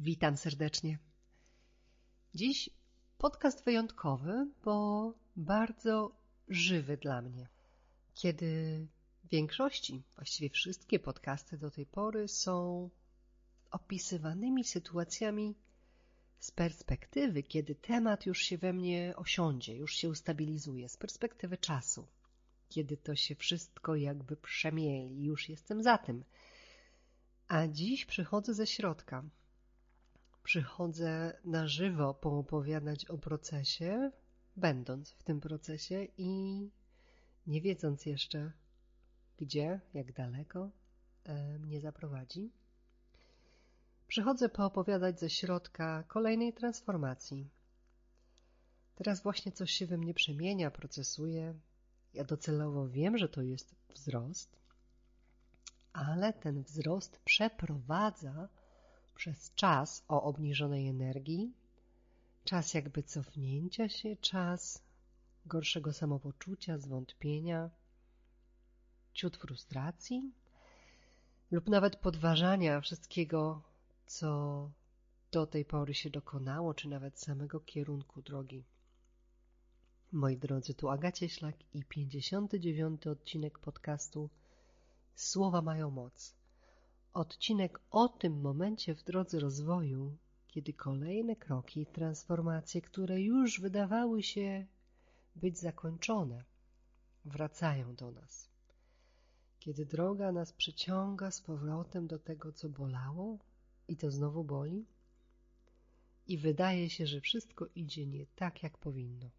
Witam serdecznie. Dziś podcast wyjątkowy, bo bardzo żywy dla mnie. Kiedy w większości, właściwie wszystkie podcasty do tej pory są opisywanymi sytuacjami z perspektywy, kiedy temat już się we mnie osiądzie, już się ustabilizuje, z perspektywy czasu, kiedy to się wszystko jakby przemieli, już jestem za tym. A dziś przychodzę ze środka, przychodzę na żywo poopowiadać o procesie, będąc w tym procesie i nie wiedząc jeszcze, gdzie, jak daleko e, mnie zaprowadzi. Przychodzę poopowiadać ze środka kolejnej transformacji. Teraz właśnie coś się we mnie przemienia, procesuje. Ja docelowo wiem, że to jest wzrost, ale ten wzrost przeprowadza przez czas o obniżonej energii, czas jakby cofnięcia się, czas gorszego samopoczucia, zwątpienia, ciut frustracji lub nawet podważania wszystkiego, co do tej pory się dokonało, czy nawet samego kierunku drogi. Moi drodzy, tu Aga Cieślak i 59. odcinek podcastu Słowa mają moc odcinek o tym momencie w drodze rozwoju, kiedy kolejne kroki, transformacje, które już wydawały się być zakończone, wracają do nas. Kiedy droga nas przyciąga z powrotem do tego, co bolało, i to znowu boli, i wydaje się, że wszystko idzie nie tak, jak powinno.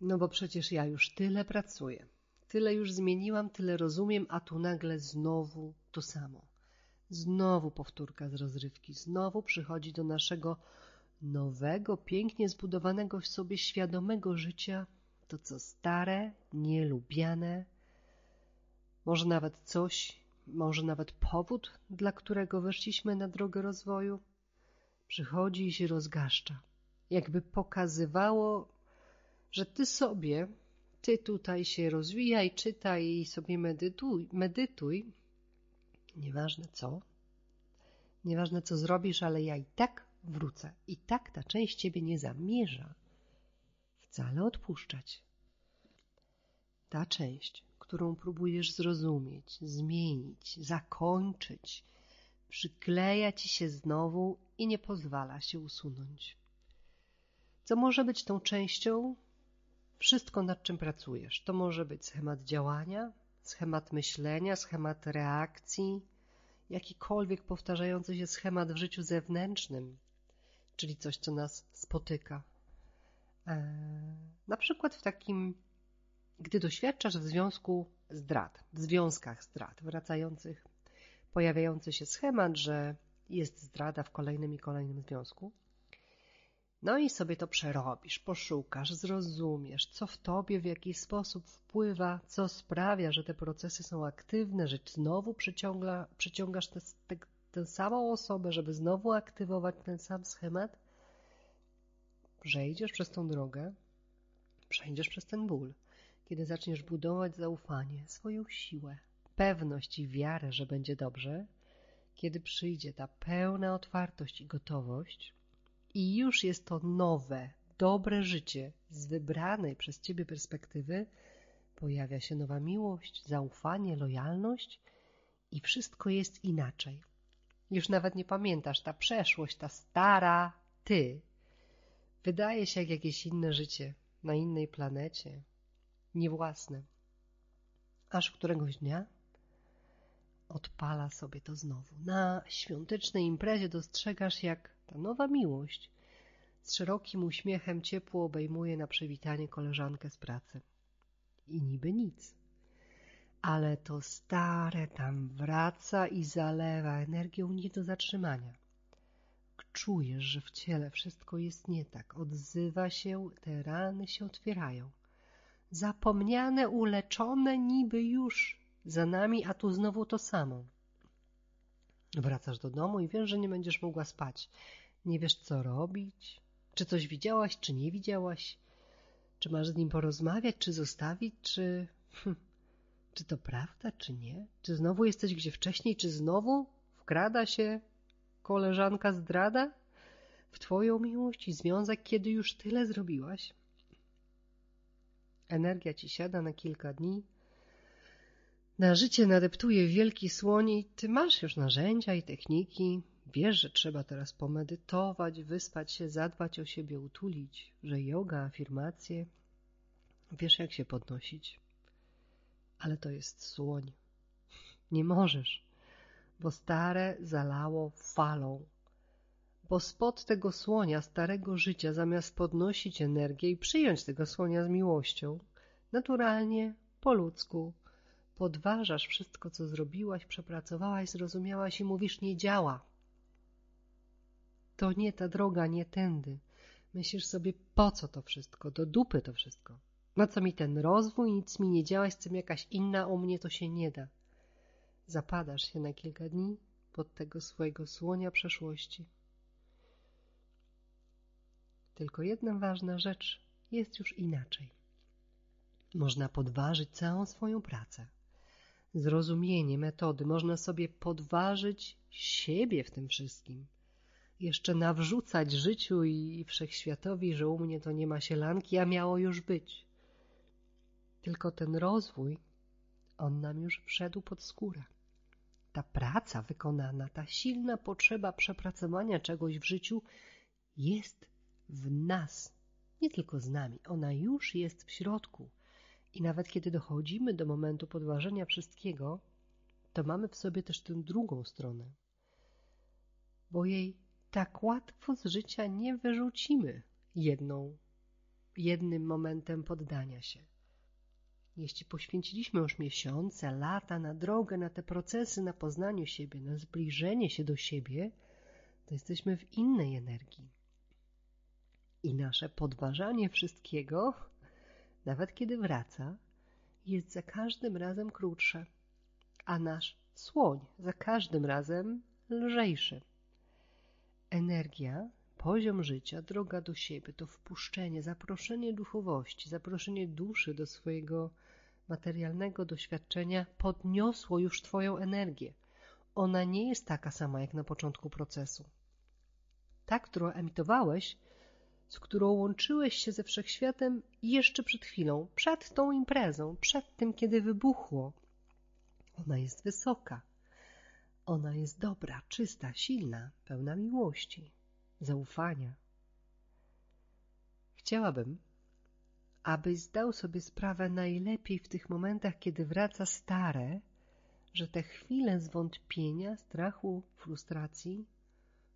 No bo przecież ja już tyle pracuję, Tyle już zmieniłam, tyle rozumiem, a tu nagle znowu to samo. Znowu powtórka z rozrywki, znowu przychodzi do naszego nowego, pięknie zbudowanego w sobie świadomego życia. To, co stare, nielubiane, może nawet coś, może nawet powód, dla którego weszliśmy na drogę rozwoju, przychodzi i się rozgaszcza, jakby pokazywało, że ty sobie ty tutaj się rozwijaj, czytaj i sobie medytuj, medytuj. Nieważne co, nieważne co zrobisz, ale ja i tak wrócę. I tak ta część ciebie nie zamierza wcale odpuszczać. Ta część, którą próbujesz zrozumieć, zmienić, zakończyć, przykleja ci się znowu i nie pozwala się usunąć. Co może być tą częścią, wszystko, nad czym pracujesz. To może być schemat działania, schemat myślenia, schemat reakcji, jakikolwiek powtarzający się schemat w życiu zewnętrznym, czyli coś, co nas spotyka. Eee, na przykład w takim, gdy doświadczasz w związku zdrad, w związkach zdrad, wracających, pojawiający się schemat, że jest zdrada w kolejnym i kolejnym związku, no i sobie to przerobisz, poszukasz, zrozumiesz, co w tobie w jakiś sposób wpływa, co sprawia, że te procesy są aktywne, że znowu przyciąga, przyciągasz te, te, tę samą osobę, żeby znowu aktywować ten sam schemat. Przejdziesz przez tą drogę, przejdziesz przez ten ból, kiedy zaczniesz budować zaufanie, swoją siłę, pewność i wiarę, że będzie dobrze, kiedy przyjdzie ta pełna otwartość i gotowość, i już jest to nowe, dobre życie z wybranej przez Ciebie perspektywy, pojawia się nowa miłość, zaufanie, lojalność i wszystko jest inaczej. Już nawet nie pamiętasz, ta przeszłość, ta stara Ty, wydaje się jak jakieś inne życie na innej planecie, niewłasne. Aż któregoś dnia odpala sobie to znowu. Na świątecznej imprezie dostrzegasz, jak ta nowa miłość z szerokim uśmiechem ciepło obejmuje na przywitanie koleżankę z pracy. I niby nic. Ale to stare tam wraca i zalewa energią nie do zatrzymania. Czujesz, że w ciele wszystko jest nie tak. Odzywa się, te rany się otwierają. Zapomniane, uleczone niby już za nami, a tu znowu to samo. Wracasz do domu i wiesz, że nie będziesz mogła spać. Nie wiesz, co robić, czy coś widziałaś, czy nie widziałaś, czy masz z nim porozmawiać, czy zostawić, czy... Hm, czy to prawda, czy nie? Czy znowu jesteś gdzie wcześniej, czy znowu wkrada się koleżanka zdrada w Twoją miłość i związek, kiedy już tyle zrobiłaś? Energia Ci siada na kilka dni, na życie nadeptuje wielki słoń i Ty masz już narzędzia i techniki, wiesz, że trzeba teraz pomedytować, wyspać się, zadbać o siebie, utulić, że yoga, afirmacje, wiesz jak się podnosić. Ale to jest słoń. Nie możesz, bo stare zalało falą. Bo spod tego słonia starego życia, zamiast podnosić energię i przyjąć tego słonia z miłością, naturalnie, po ludzku, podważasz wszystko, co zrobiłaś, przepracowałaś, zrozumiałaś i mówisz, nie działa. To nie ta droga, nie tędy. Myślisz sobie, po co to wszystko, do dupy to wszystko. Na co mi ten rozwój, nic mi nie działa, jestem jakaś inna, o mnie to się nie da. Zapadasz się na kilka dni pod tego swojego słonia przeszłości. Tylko jedna ważna rzecz jest już inaczej. Można podważyć całą swoją pracę. Zrozumienie, metody, można sobie podważyć siebie w tym wszystkim. Jeszcze nawrzucać życiu i wszechświatowi, że u mnie to nie ma sielanki, a miało już być. Tylko ten rozwój, on nam już wszedł pod skórę. Ta praca wykonana, ta silna potrzeba przepracowania czegoś w życiu jest w nas, nie tylko z nami. Ona już jest w środku. I nawet kiedy dochodzimy do momentu podważenia wszystkiego, to mamy w sobie też tę drugą stronę, bo jej tak łatwo z życia nie wyrzucimy jedną, jednym momentem poddania się. Jeśli poświęciliśmy już miesiące, lata na drogę, na te procesy, na poznaniu siebie, na zbliżenie się do siebie, to jesteśmy w innej energii. I nasze podważanie wszystkiego, nawet kiedy wraca, jest za każdym razem krótsze, a nasz słoń za każdym razem lżejszy. Energia, poziom życia, droga do siebie to wpuszczenie, zaproszenie duchowości, zaproszenie duszy do swojego materialnego doświadczenia podniosło już Twoją energię. Ona nie jest taka sama jak na początku procesu. Ta, którą emitowałeś, z którą łączyłeś się ze wszechświatem jeszcze przed chwilą, przed tą imprezą, przed tym, kiedy wybuchło. Ona jest wysoka. Ona jest dobra, czysta, silna, pełna miłości, zaufania. Chciałabym, abyś zdał sobie sprawę najlepiej w tych momentach, kiedy wraca stare, że te chwile zwątpienia, strachu, frustracji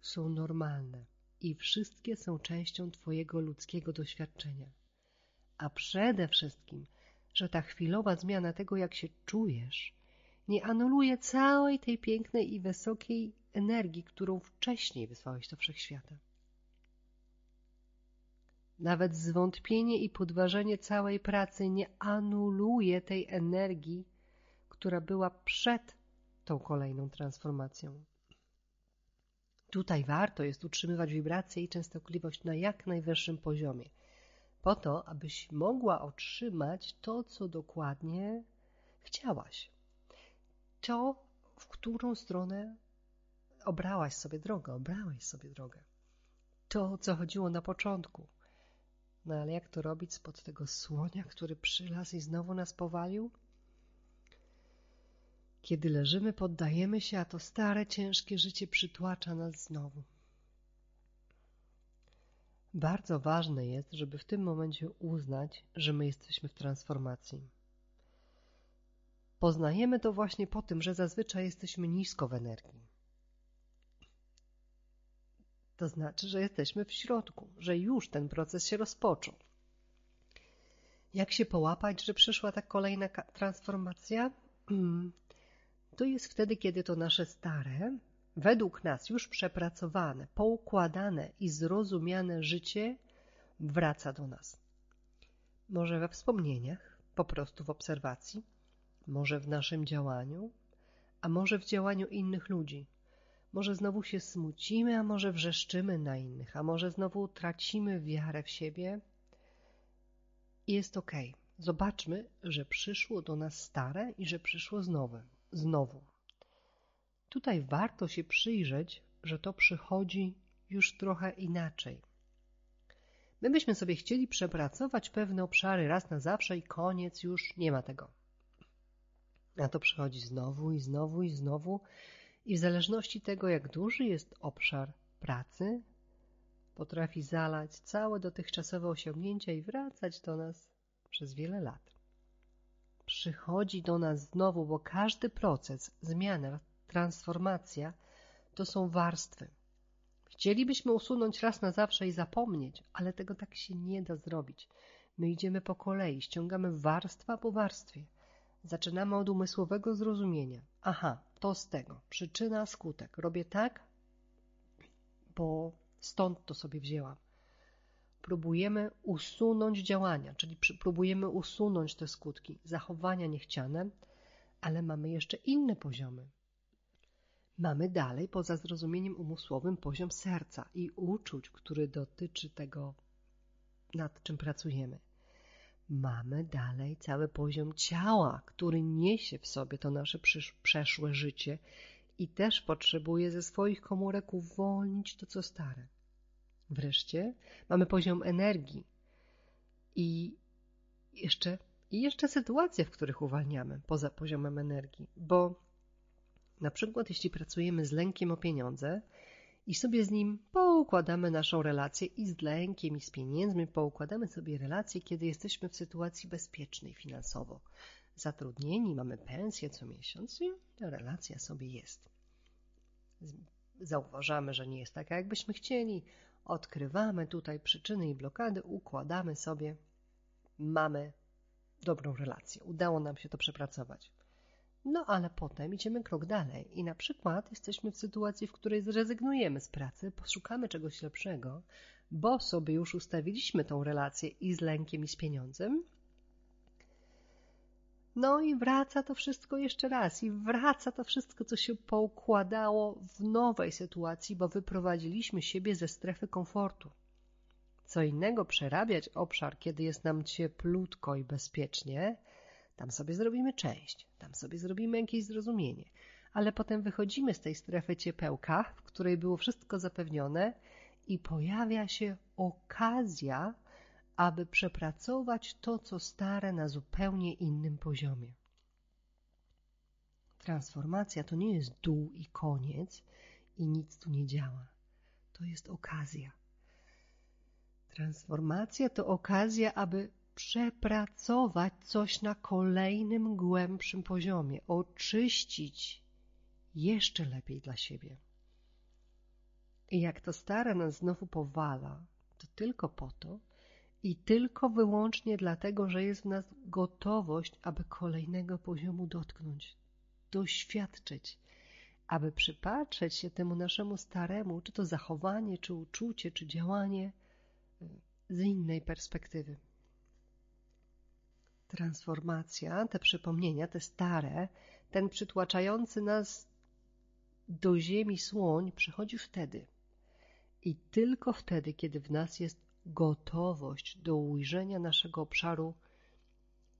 są normalne i wszystkie są częścią Twojego ludzkiego doświadczenia. A przede wszystkim, że ta chwilowa zmiana tego, jak się czujesz, nie anuluje całej tej pięknej i wysokiej energii, którą wcześniej wysłałeś do wszechświata. Nawet zwątpienie i podważenie całej pracy nie anuluje tej energii, która była przed tą kolejną transformacją. Tutaj warto jest utrzymywać wibrację i częstotliwość na jak najwyższym poziomie, po to, abyś mogła otrzymać to, co dokładnie chciałaś. To, w którą stronę obrałaś sobie drogę, obrałeś sobie drogę. To, o co chodziło na początku. No ale jak to robić spod tego słonia, który przylazł i znowu nas powalił? Kiedy leżymy, poddajemy się, a to stare, ciężkie życie przytłacza nas znowu. Bardzo ważne jest, żeby w tym momencie uznać, że my jesteśmy w transformacji. Poznajemy to właśnie po tym, że zazwyczaj jesteśmy nisko w energii. To znaczy, że jesteśmy w środku, że już ten proces się rozpoczął. Jak się połapać, że przyszła ta kolejna transformacja? To jest wtedy, kiedy to nasze stare, według nas już przepracowane, poukładane i zrozumiane życie wraca do nas. Może we wspomnieniach, po prostu w obserwacji, może w naszym działaniu, a może w działaniu innych ludzi. Może znowu się smucimy, a może wrzeszczymy na innych, a może znowu tracimy wiarę w siebie. I jest ok. Zobaczmy, że przyszło do nas stare i że przyszło znowu znowu. Tutaj warto się przyjrzeć że to przychodzi już trochę inaczej. My byśmy sobie chcieli przepracować pewne obszary raz na zawsze i koniec, już nie ma tego. A to przychodzi znowu i znowu i znowu i w zależności tego, jak duży jest obszar pracy, potrafi zalać całe dotychczasowe osiągnięcia i wracać do nas przez wiele lat. Przychodzi do nas znowu, bo każdy proces, zmiana, transformacja to są warstwy. Chcielibyśmy usunąć raz na zawsze i zapomnieć, ale tego tak się nie da zrobić. My idziemy po kolei, ściągamy warstwa po warstwie. Zaczynamy od umysłowego zrozumienia. Aha, to z tego. Przyczyna, skutek. Robię tak, bo stąd to sobie wzięłam. Próbujemy usunąć działania, czyli próbujemy usunąć te skutki, zachowania niechciane, ale mamy jeszcze inne poziomy. Mamy dalej, poza zrozumieniem umysłowym, poziom serca i uczuć, który dotyczy tego, nad czym pracujemy. Mamy dalej cały poziom ciała, który niesie w sobie to nasze przeszłe życie i też potrzebuje ze swoich komórek uwolnić to, co stare. Wreszcie mamy poziom energii i jeszcze, i jeszcze sytuacje, w których uwalniamy poza poziomem energii, bo na przykład jeśli pracujemy z lękiem o pieniądze i sobie z nim poukładamy naszą relację i z lękiem i z pieniędzmi poukładamy sobie relację, kiedy jesteśmy w sytuacji bezpiecznej finansowo. Zatrudnieni, mamy pensję co miesiąc i ta relacja sobie jest. Zauważamy, że nie jest taka, jakbyśmy chcieli, odkrywamy tutaj przyczyny i blokady, układamy sobie, mamy dobrą relację. Udało nam się to przepracować. No ale potem idziemy krok dalej i na przykład jesteśmy w sytuacji, w której zrezygnujemy z pracy, poszukamy czegoś lepszego, bo sobie już ustawiliśmy tą relację i z lękiem, i z pieniądzem. No i wraca to wszystko jeszcze raz, i wraca to wszystko, co się poukładało w nowej sytuacji, bo wyprowadziliśmy siebie ze strefy komfortu. Co innego przerabiać obszar, kiedy jest nam cieplutko i bezpiecznie, tam sobie zrobimy część, tam sobie zrobimy jakieś zrozumienie, ale potem wychodzimy z tej strefy ciepełka, w której było wszystko zapewnione i pojawia się okazja, aby przepracować to, co stare na zupełnie innym poziomie. Transformacja to nie jest dół i koniec i nic tu nie działa. To jest okazja. Transformacja to okazja, aby przepracować coś na kolejnym, głębszym poziomie, oczyścić jeszcze lepiej dla siebie. I jak to stare nas znowu powala, to tylko po to i tylko wyłącznie dlatego, że jest w nas gotowość, aby kolejnego poziomu dotknąć, doświadczyć, aby przypatrzeć się temu naszemu staremu, czy to zachowanie, czy uczucie, czy działanie z innej perspektywy transformacja, te przypomnienia, te stare, ten przytłaczający nas do ziemi słoń przychodzi wtedy. I tylko wtedy, kiedy w nas jest gotowość do ujrzenia naszego obszaru,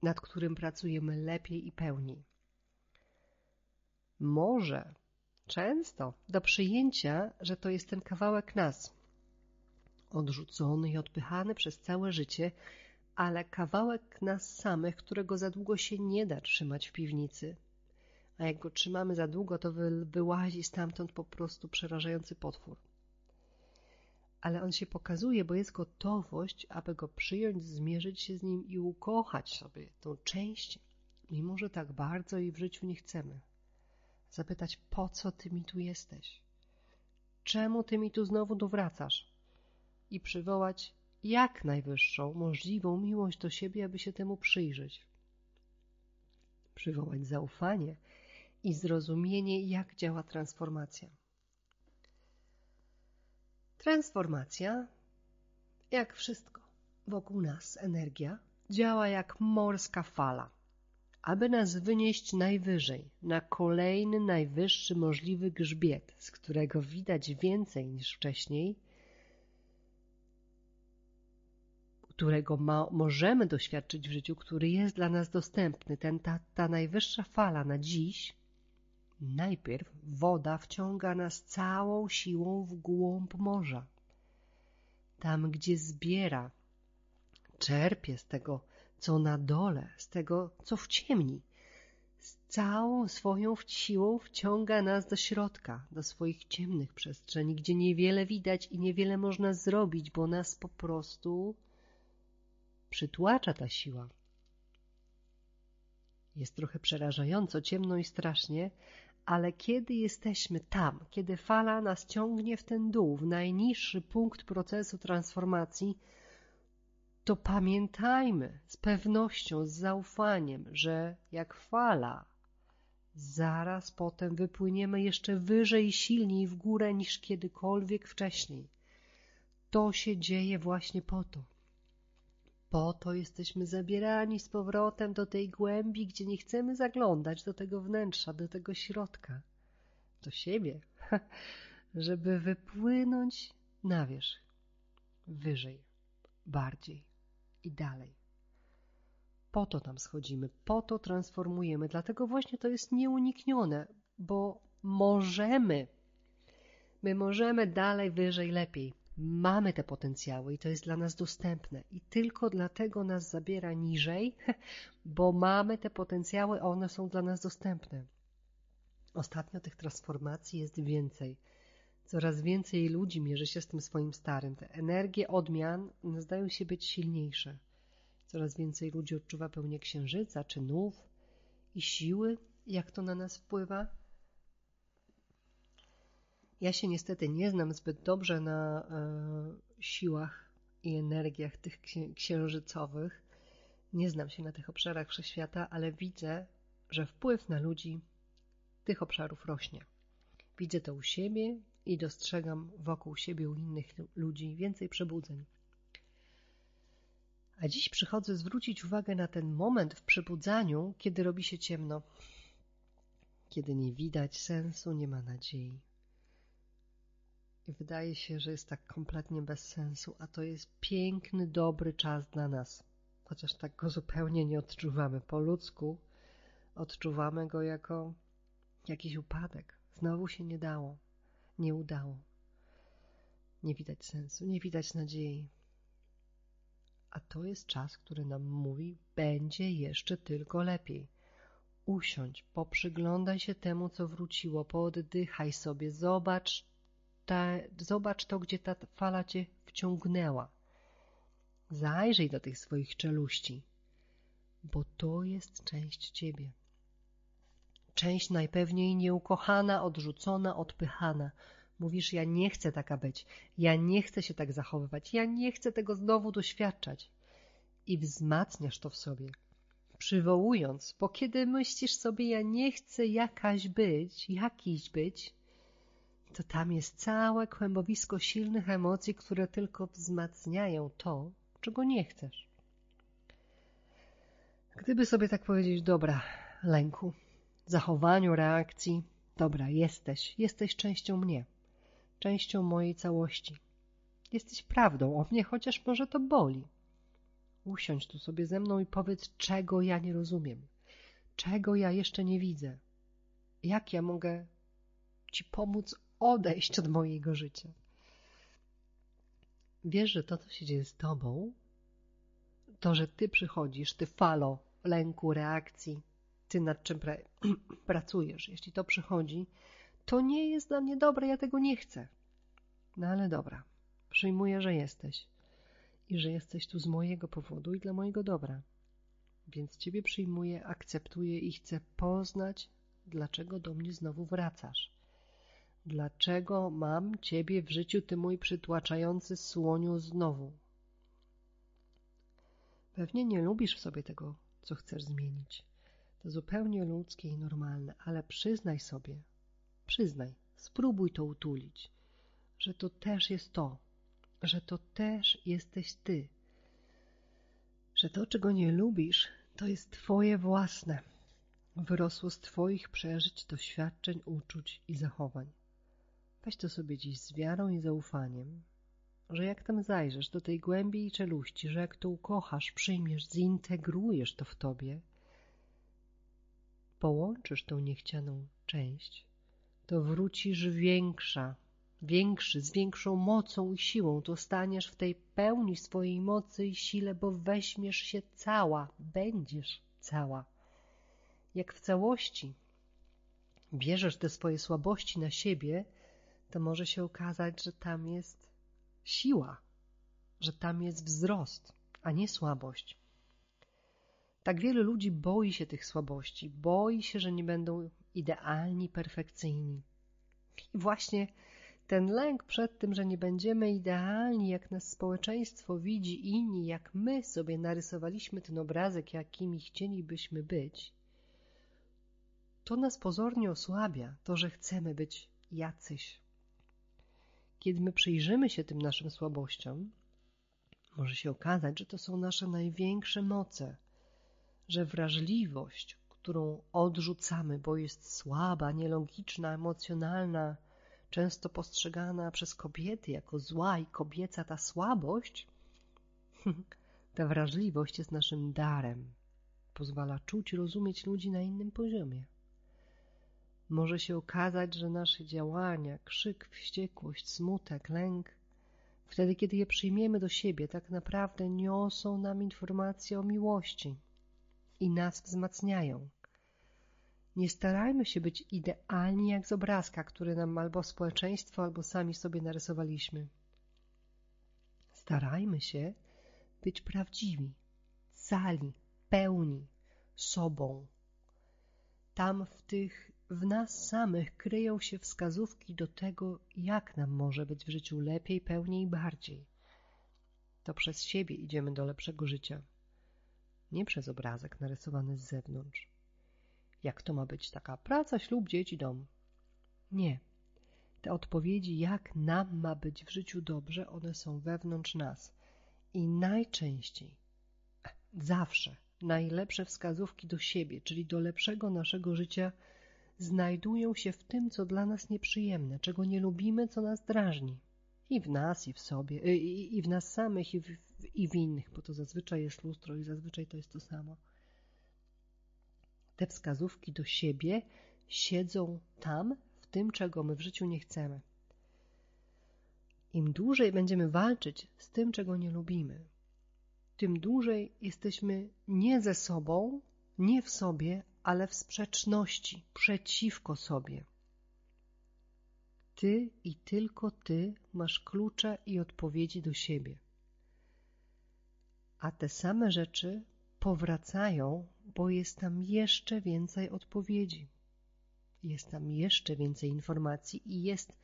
nad którym pracujemy lepiej i pełniej. Może często do przyjęcia, że to jest ten kawałek nas, odrzucony i odpychany przez całe życie, ale kawałek nas samych, którego za długo się nie da trzymać w piwnicy. A jak go trzymamy za długo, to wyłazi stamtąd po prostu przerażający potwór. Ale on się pokazuje, bo jest gotowość, aby go przyjąć, zmierzyć się z nim i ukochać sobie tą część, mimo że tak bardzo jej w życiu nie chcemy. Zapytać, po co ty mi tu jesteś? Czemu ty mi tu znowu dowracasz? I przywołać jak najwyższą możliwą miłość do siebie, aby się temu przyjrzeć. Przywołać zaufanie i zrozumienie, jak działa transformacja. Transformacja, jak wszystko wokół nas, energia, działa jak morska fala. Aby nas wynieść najwyżej, na kolejny, najwyższy możliwy grzbiet, z którego widać więcej niż wcześniej, którego ma, możemy doświadczyć w życiu, który jest dla nas dostępny, ten, ta, ta najwyższa fala na dziś, Najpierw woda wciąga nas całą siłą w głąb morza. Tam, gdzie zbiera, czerpie z tego, co na dole, z tego, co w ciemni. Z całą swoją siłą wciąga nas do środka, do swoich ciemnych przestrzeni, gdzie niewiele widać i niewiele można zrobić, bo nas po prostu przytłacza ta siła. Jest trochę przerażająco, ciemno i strasznie, ale kiedy jesteśmy tam, kiedy fala nas ciągnie w ten dół, w najniższy punkt procesu transformacji, to pamiętajmy z pewnością, z zaufaniem, że jak fala, zaraz potem wypłyniemy jeszcze wyżej i silniej w górę niż kiedykolwiek wcześniej. To się dzieje właśnie po to. Po to jesteśmy zabierani z powrotem do tej głębi, gdzie nie chcemy zaglądać do tego wnętrza, do tego środka, do siebie, żeby wypłynąć na wierzch, wyżej, bardziej i dalej. Po to tam schodzimy, po to transformujemy, dlatego właśnie to jest nieuniknione, bo możemy, my możemy dalej, wyżej, lepiej. Mamy te potencjały i to jest dla nas dostępne i tylko dlatego nas zabiera niżej, bo mamy te potencjały, a one są dla nas dostępne. Ostatnio tych transformacji jest więcej. Coraz więcej ludzi mierzy się z tym swoim starym. Te energie odmian zdają się być silniejsze. Coraz więcej ludzi odczuwa pełnię księżyca, czynów i siły, jak to na nas wpływa. Ja się niestety nie znam zbyt dobrze na e, siłach i energiach tych księżycowych. Nie znam się na tych obszarach wszechświata, ale widzę, że wpływ na ludzi tych obszarów rośnie. Widzę to u siebie i dostrzegam wokół siebie u innych ludzi więcej przebudzeń. A dziś przychodzę zwrócić uwagę na ten moment w przebudzaniu, kiedy robi się ciemno, kiedy nie widać sensu, nie ma nadziei. I wydaje się, że jest tak kompletnie bez sensu, a to jest piękny, dobry czas dla nas. Chociaż tak go zupełnie nie odczuwamy. Po ludzku odczuwamy go jako jakiś upadek. Znowu się nie dało, nie udało. Nie widać sensu, nie widać nadziei. A to jest czas, który nam mówi, będzie jeszcze tylko lepiej. Usiądź, poprzyglądaj się temu, co wróciło, pooddychaj sobie, zobacz, ta, zobacz to, gdzie ta fala cię wciągnęła. Zajrzyj do tych swoich czeluści, bo to jest część ciebie. Część najpewniej nieukochana, odrzucona, odpychana. Mówisz, ja nie chcę taka być, ja nie chcę się tak zachowywać, ja nie chcę tego znowu doświadczać. I wzmacniasz to w sobie, przywołując, bo kiedy myślisz sobie, ja nie chcę jakaś być, jakiś być, to tam jest całe kłębowisko silnych emocji, które tylko wzmacniają to, czego nie chcesz. Gdyby sobie tak powiedzieć, dobra, lęku, zachowaniu, reakcji, dobra, jesteś, jesteś częścią mnie, częścią mojej całości. Jesteś prawdą o mnie, chociaż może to boli. Usiądź tu sobie ze mną i powiedz, czego ja nie rozumiem, czego ja jeszcze nie widzę, jak ja mogę Ci pomóc odejść od mojego życia. Wiesz, że to, co się dzieje z tobą, to, że ty przychodzisz, ty falo lęku, reakcji, ty nad czym pra pracujesz, jeśli to przychodzi, to nie jest dla mnie dobre, ja tego nie chcę. No ale dobra, przyjmuję, że jesteś i że jesteś tu z mojego powodu i dla mojego dobra. Więc Ciebie przyjmuję, akceptuję i chcę poznać, dlaczego do mnie znowu wracasz. Dlaczego mam Ciebie w życiu, Ty mój przytłaczający słoniu znowu? Pewnie nie lubisz w sobie tego, co chcesz zmienić. To zupełnie ludzkie i normalne, ale przyznaj sobie, przyznaj, spróbuj to utulić, że to też jest to, że to też jesteś Ty, że to, czego nie lubisz, to jest Twoje własne, wyrosło z Twoich przeżyć, doświadczeń, uczuć i zachowań. Weź to sobie dziś z wiarą i zaufaniem, że jak tam zajrzysz do tej głębi i czeluści, że jak to ukochasz, przyjmiesz, zintegrujesz to w tobie, połączysz tą niechcianą część, to wrócisz większa, większy, z większą mocą i siłą, to staniesz w tej pełni swojej mocy i sile, bo weźmiesz się cała, będziesz cała. Jak w całości bierzesz te swoje słabości na siebie, to może się okazać, że tam jest siła, że tam jest wzrost, a nie słabość. Tak wielu ludzi boi się tych słabości, boi się, że nie będą idealni, perfekcyjni. I właśnie ten lęk przed tym, że nie będziemy idealni, jak nas społeczeństwo widzi, inni, jak my sobie narysowaliśmy ten obrazek, jakimi chcielibyśmy być, to nas pozornie osłabia, to, że chcemy być jacyś. Kiedy my przyjrzymy się tym naszym słabościom, może się okazać, że to są nasze największe moce, że wrażliwość, którą odrzucamy, bo jest słaba, nielogiczna, emocjonalna, często postrzegana przez kobiety jako zła i kobieca ta słabość, ta wrażliwość jest naszym darem. Pozwala czuć, rozumieć ludzi na innym poziomie. Może się okazać, że nasze działania, krzyk, wściekłość, smutek, lęk, wtedy kiedy je przyjmiemy do siebie, tak naprawdę niosą nam informacje o miłości i nas wzmacniają. Nie starajmy się być idealni jak z obrazka, który nam albo społeczeństwo, albo sami sobie narysowaliśmy. Starajmy się być prawdziwi, cali, pełni sobą. Tam w tych w nas samych kryją się wskazówki do tego, jak nam może być w życiu lepiej, pełniej i bardziej. To przez siebie idziemy do lepszego życia, nie przez obrazek narysowany z zewnątrz. Jak to ma być taka praca, ślub, dzieci, dom? Nie. Te odpowiedzi, jak nam ma być w życiu dobrze, one są wewnątrz nas. I najczęściej, zawsze, najlepsze wskazówki do siebie, czyli do lepszego naszego życia, znajdują się w tym, co dla nas nieprzyjemne, czego nie lubimy, co nas drażni. I w nas, i w sobie, y, i, i w nas samych, i w, i w innych, bo to zazwyczaj jest lustro i zazwyczaj to jest to samo. Te wskazówki do siebie siedzą tam, w tym, czego my w życiu nie chcemy. Im dłużej będziemy walczyć z tym, czego nie lubimy, tym dłużej jesteśmy nie ze sobą, nie w sobie, ale w sprzeczności, przeciwko sobie. Ty i tylko ty masz klucze i odpowiedzi do siebie. A te same rzeczy powracają, bo jest tam jeszcze więcej odpowiedzi. Jest tam jeszcze więcej informacji i jest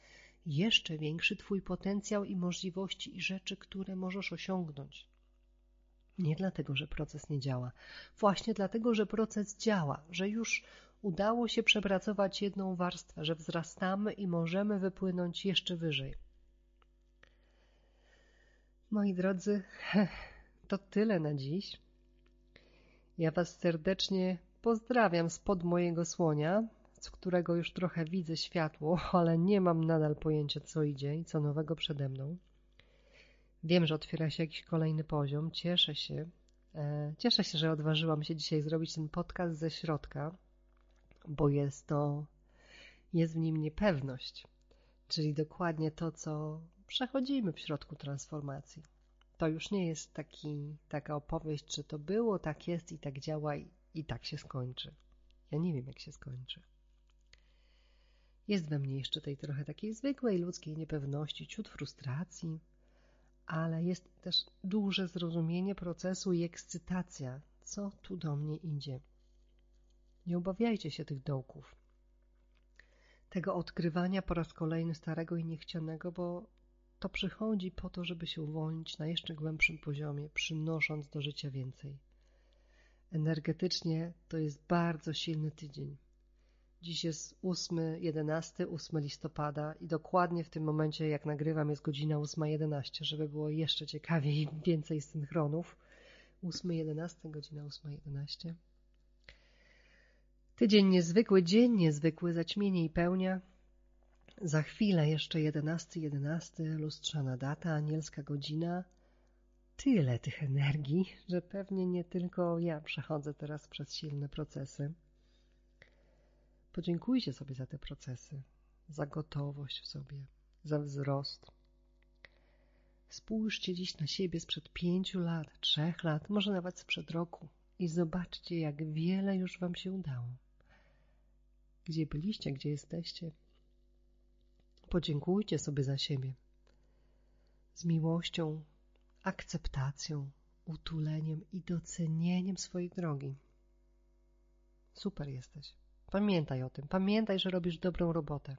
jeszcze większy Twój potencjał i możliwości i rzeczy, które możesz osiągnąć. Nie dlatego, że proces nie działa. Właśnie dlatego, że proces działa, że już udało się przepracować jedną warstwę, że wzrastamy i możemy wypłynąć jeszcze wyżej. Moi drodzy, to tyle na dziś. Ja Was serdecznie pozdrawiam spod mojego słonia, z którego już trochę widzę światło, ale nie mam nadal pojęcia, co idzie i co nowego przede mną. Wiem, że otwiera się jakiś kolejny poziom. Cieszę się. E, cieszę się, że odważyłam się dzisiaj zrobić ten podcast ze środka, bo jest to, jest w nim niepewność, czyli dokładnie to, co przechodzimy w środku transformacji. To już nie jest taki, taka opowieść, że to było, tak jest i tak działa i, i tak się skończy. Ja nie wiem, jak się skończy. Jest we mnie jeszcze tej trochę takiej zwykłej ludzkiej niepewności, ciut frustracji, ale jest też duże zrozumienie procesu i ekscytacja, co tu do mnie idzie. Nie obawiajcie się tych dołków, tego odkrywania po raz kolejny starego i niechcianego, bo to przychodzi po to, żeby się uwolnić na jeszcze głębszym poziomie, przynosząc do życia więcej. Energetycznie to jest bardzo silny tydzień. Dziś jest 8, 11, 8 listopada i dokładnie w tym momencie, jak nagrywam, jest godzina 8.11, żeby było jeszcze ciekawiej i więcej synchronów. 8.11, godzina 8.11. Tydzień niezwykły, dzień niezwykły, zaćmienie i pełnia. Za chwilę jeszcze 11, 11, lustrzana data, anielska godzina. Tyle tych energii, że pewnie nie tylko ja przechodzę teraz przez silne procesy. Podziękujcie sobie za te procesy, za gotowość w sobie, za wzrost. Spójrzcie dziś na siebie sprzed pięciu lat, trzech lat, może nawet sprzed roku i zobaczcie, jak wiele już Wam się udało. Gdzie byliście, gdzie jesteście? Podziękujcie sobie za siebie z miłością, akceptacją, utuleniem i docenieniem swojej drogi. Super jesteś. Pamiętaj o tym. Pamiętaj, że robisz dobrą robotę.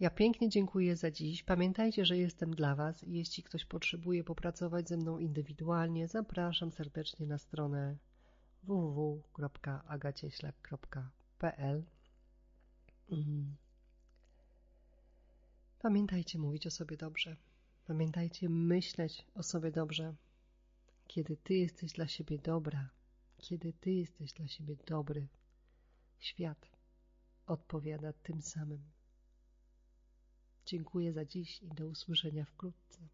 Ja pięknie dziękuję za dziś. Pamiętajcie, że jestem dla Was jeśli ktoś potrzebuje popracować ze mną indywidualnie, zapraszam serdecznie na stronę www.agacieślak.pl mm. Pamiętajcie mówić o sobie dobrze. Pamiętajcie myśleć o sobie dobrze. Kiedy Ty jesteś dla siebie dobra, kiedy Ty jesteś dla siebie dobry, świat odpowiada tym samym. Dziękuję za dziś i do usłyszenia wkrótce.